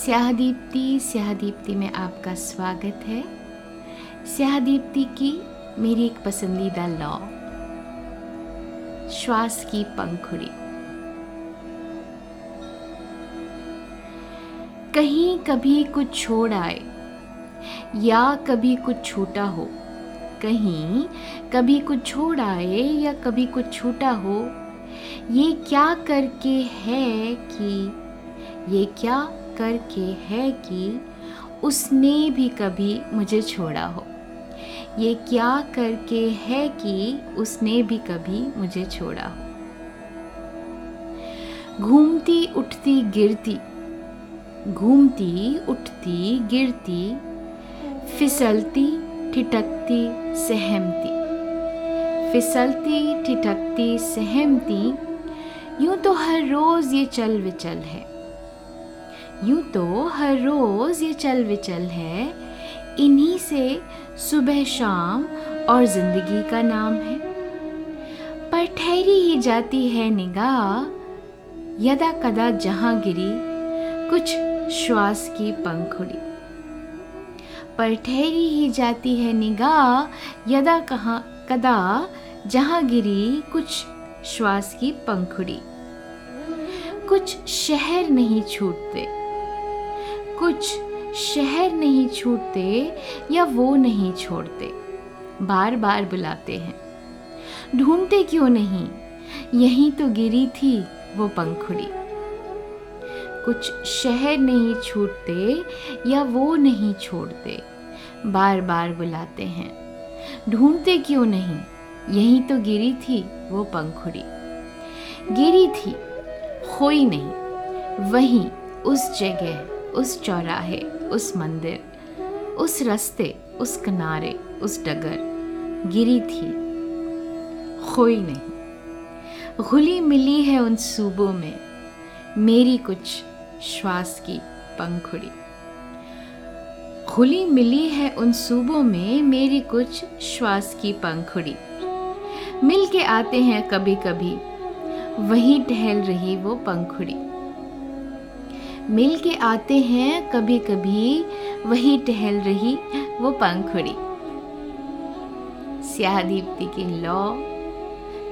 स्याह दीप्ति स्याह दीप्ति में आपका स्वागत है। स्याह दीप्ति की मेरी एक पसंदीदा लॉ, श्वास की पंखुड़ी। कहीं कभी कुछ छोड़ आए, या कभी कुछ छूटा हो, कहीं कभी कुछ छोड़ आए या कभी कुछ छूटा हो, ये क्या करके है कि ये क्या करके है कि उसने भी कभी मुझे छोड़ा हो। ये क्या करके है कि उसने भी कभी मुझे छोड़ा हो। घूमती उठती गिरती, घूमती उठती गिरती, फिसलती ठिठकती सहमती, फिसलती ठिठकती सहमती, यूँ तो हर रोज़ ये चल विचल है। यूँ तो हर रोज़ ये चल विचल है। इन्हीं से सुबह शाम और ज़िंदगी का नाम है। पर ठहरी ही जाती है निगाह यदा कदा जहाँ गिरी, कुछ श्वास की पंखुड़ी पर ठहरी ही जाती है निगाह यदा कहाँ कदा जहाँ गिरी, कुछ श्वास की पंखुड़ी कुछ शहर नहीं छूटते। कुछ शहर नहीं छूटते या वो नहीं छोड़ते। बार बार बुलाते हैं। ढूंढते क्यों नहीं? यहीं तो गिरी थी वो पंखुड़ी। कुछ शहर नहीं छूटते या वो नहीं छोड़ते। बार बार बुलाते हैं। ढूंढते क्यों नहीं? यहीं तो गिरी थी वो पंखुड़ी। गिरी थी, खोई नहीं, वहीं उस जगह। उस चौराहे, उस मंदिर, उस रास्ते, उस किनारे, उस डगर गिरी थी। खोई नहीं। घुली मिली है उन सूबों में। मेरी कुछ श्वास की पंखुड़ी। खुली मिली है उन सूबों में, मेरी कुछ श्वास की पंखुड़ी। मिल के आते हैं कभी कभी वही टहल रही वो पंखुड़ी। मिल के आते हैं कभी कभी वही टहल रही वो पंखुड़ी। स्याह दीप्ति की लौ,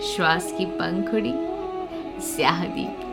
श्वास की पंखुड़ी स्याह दीप्ति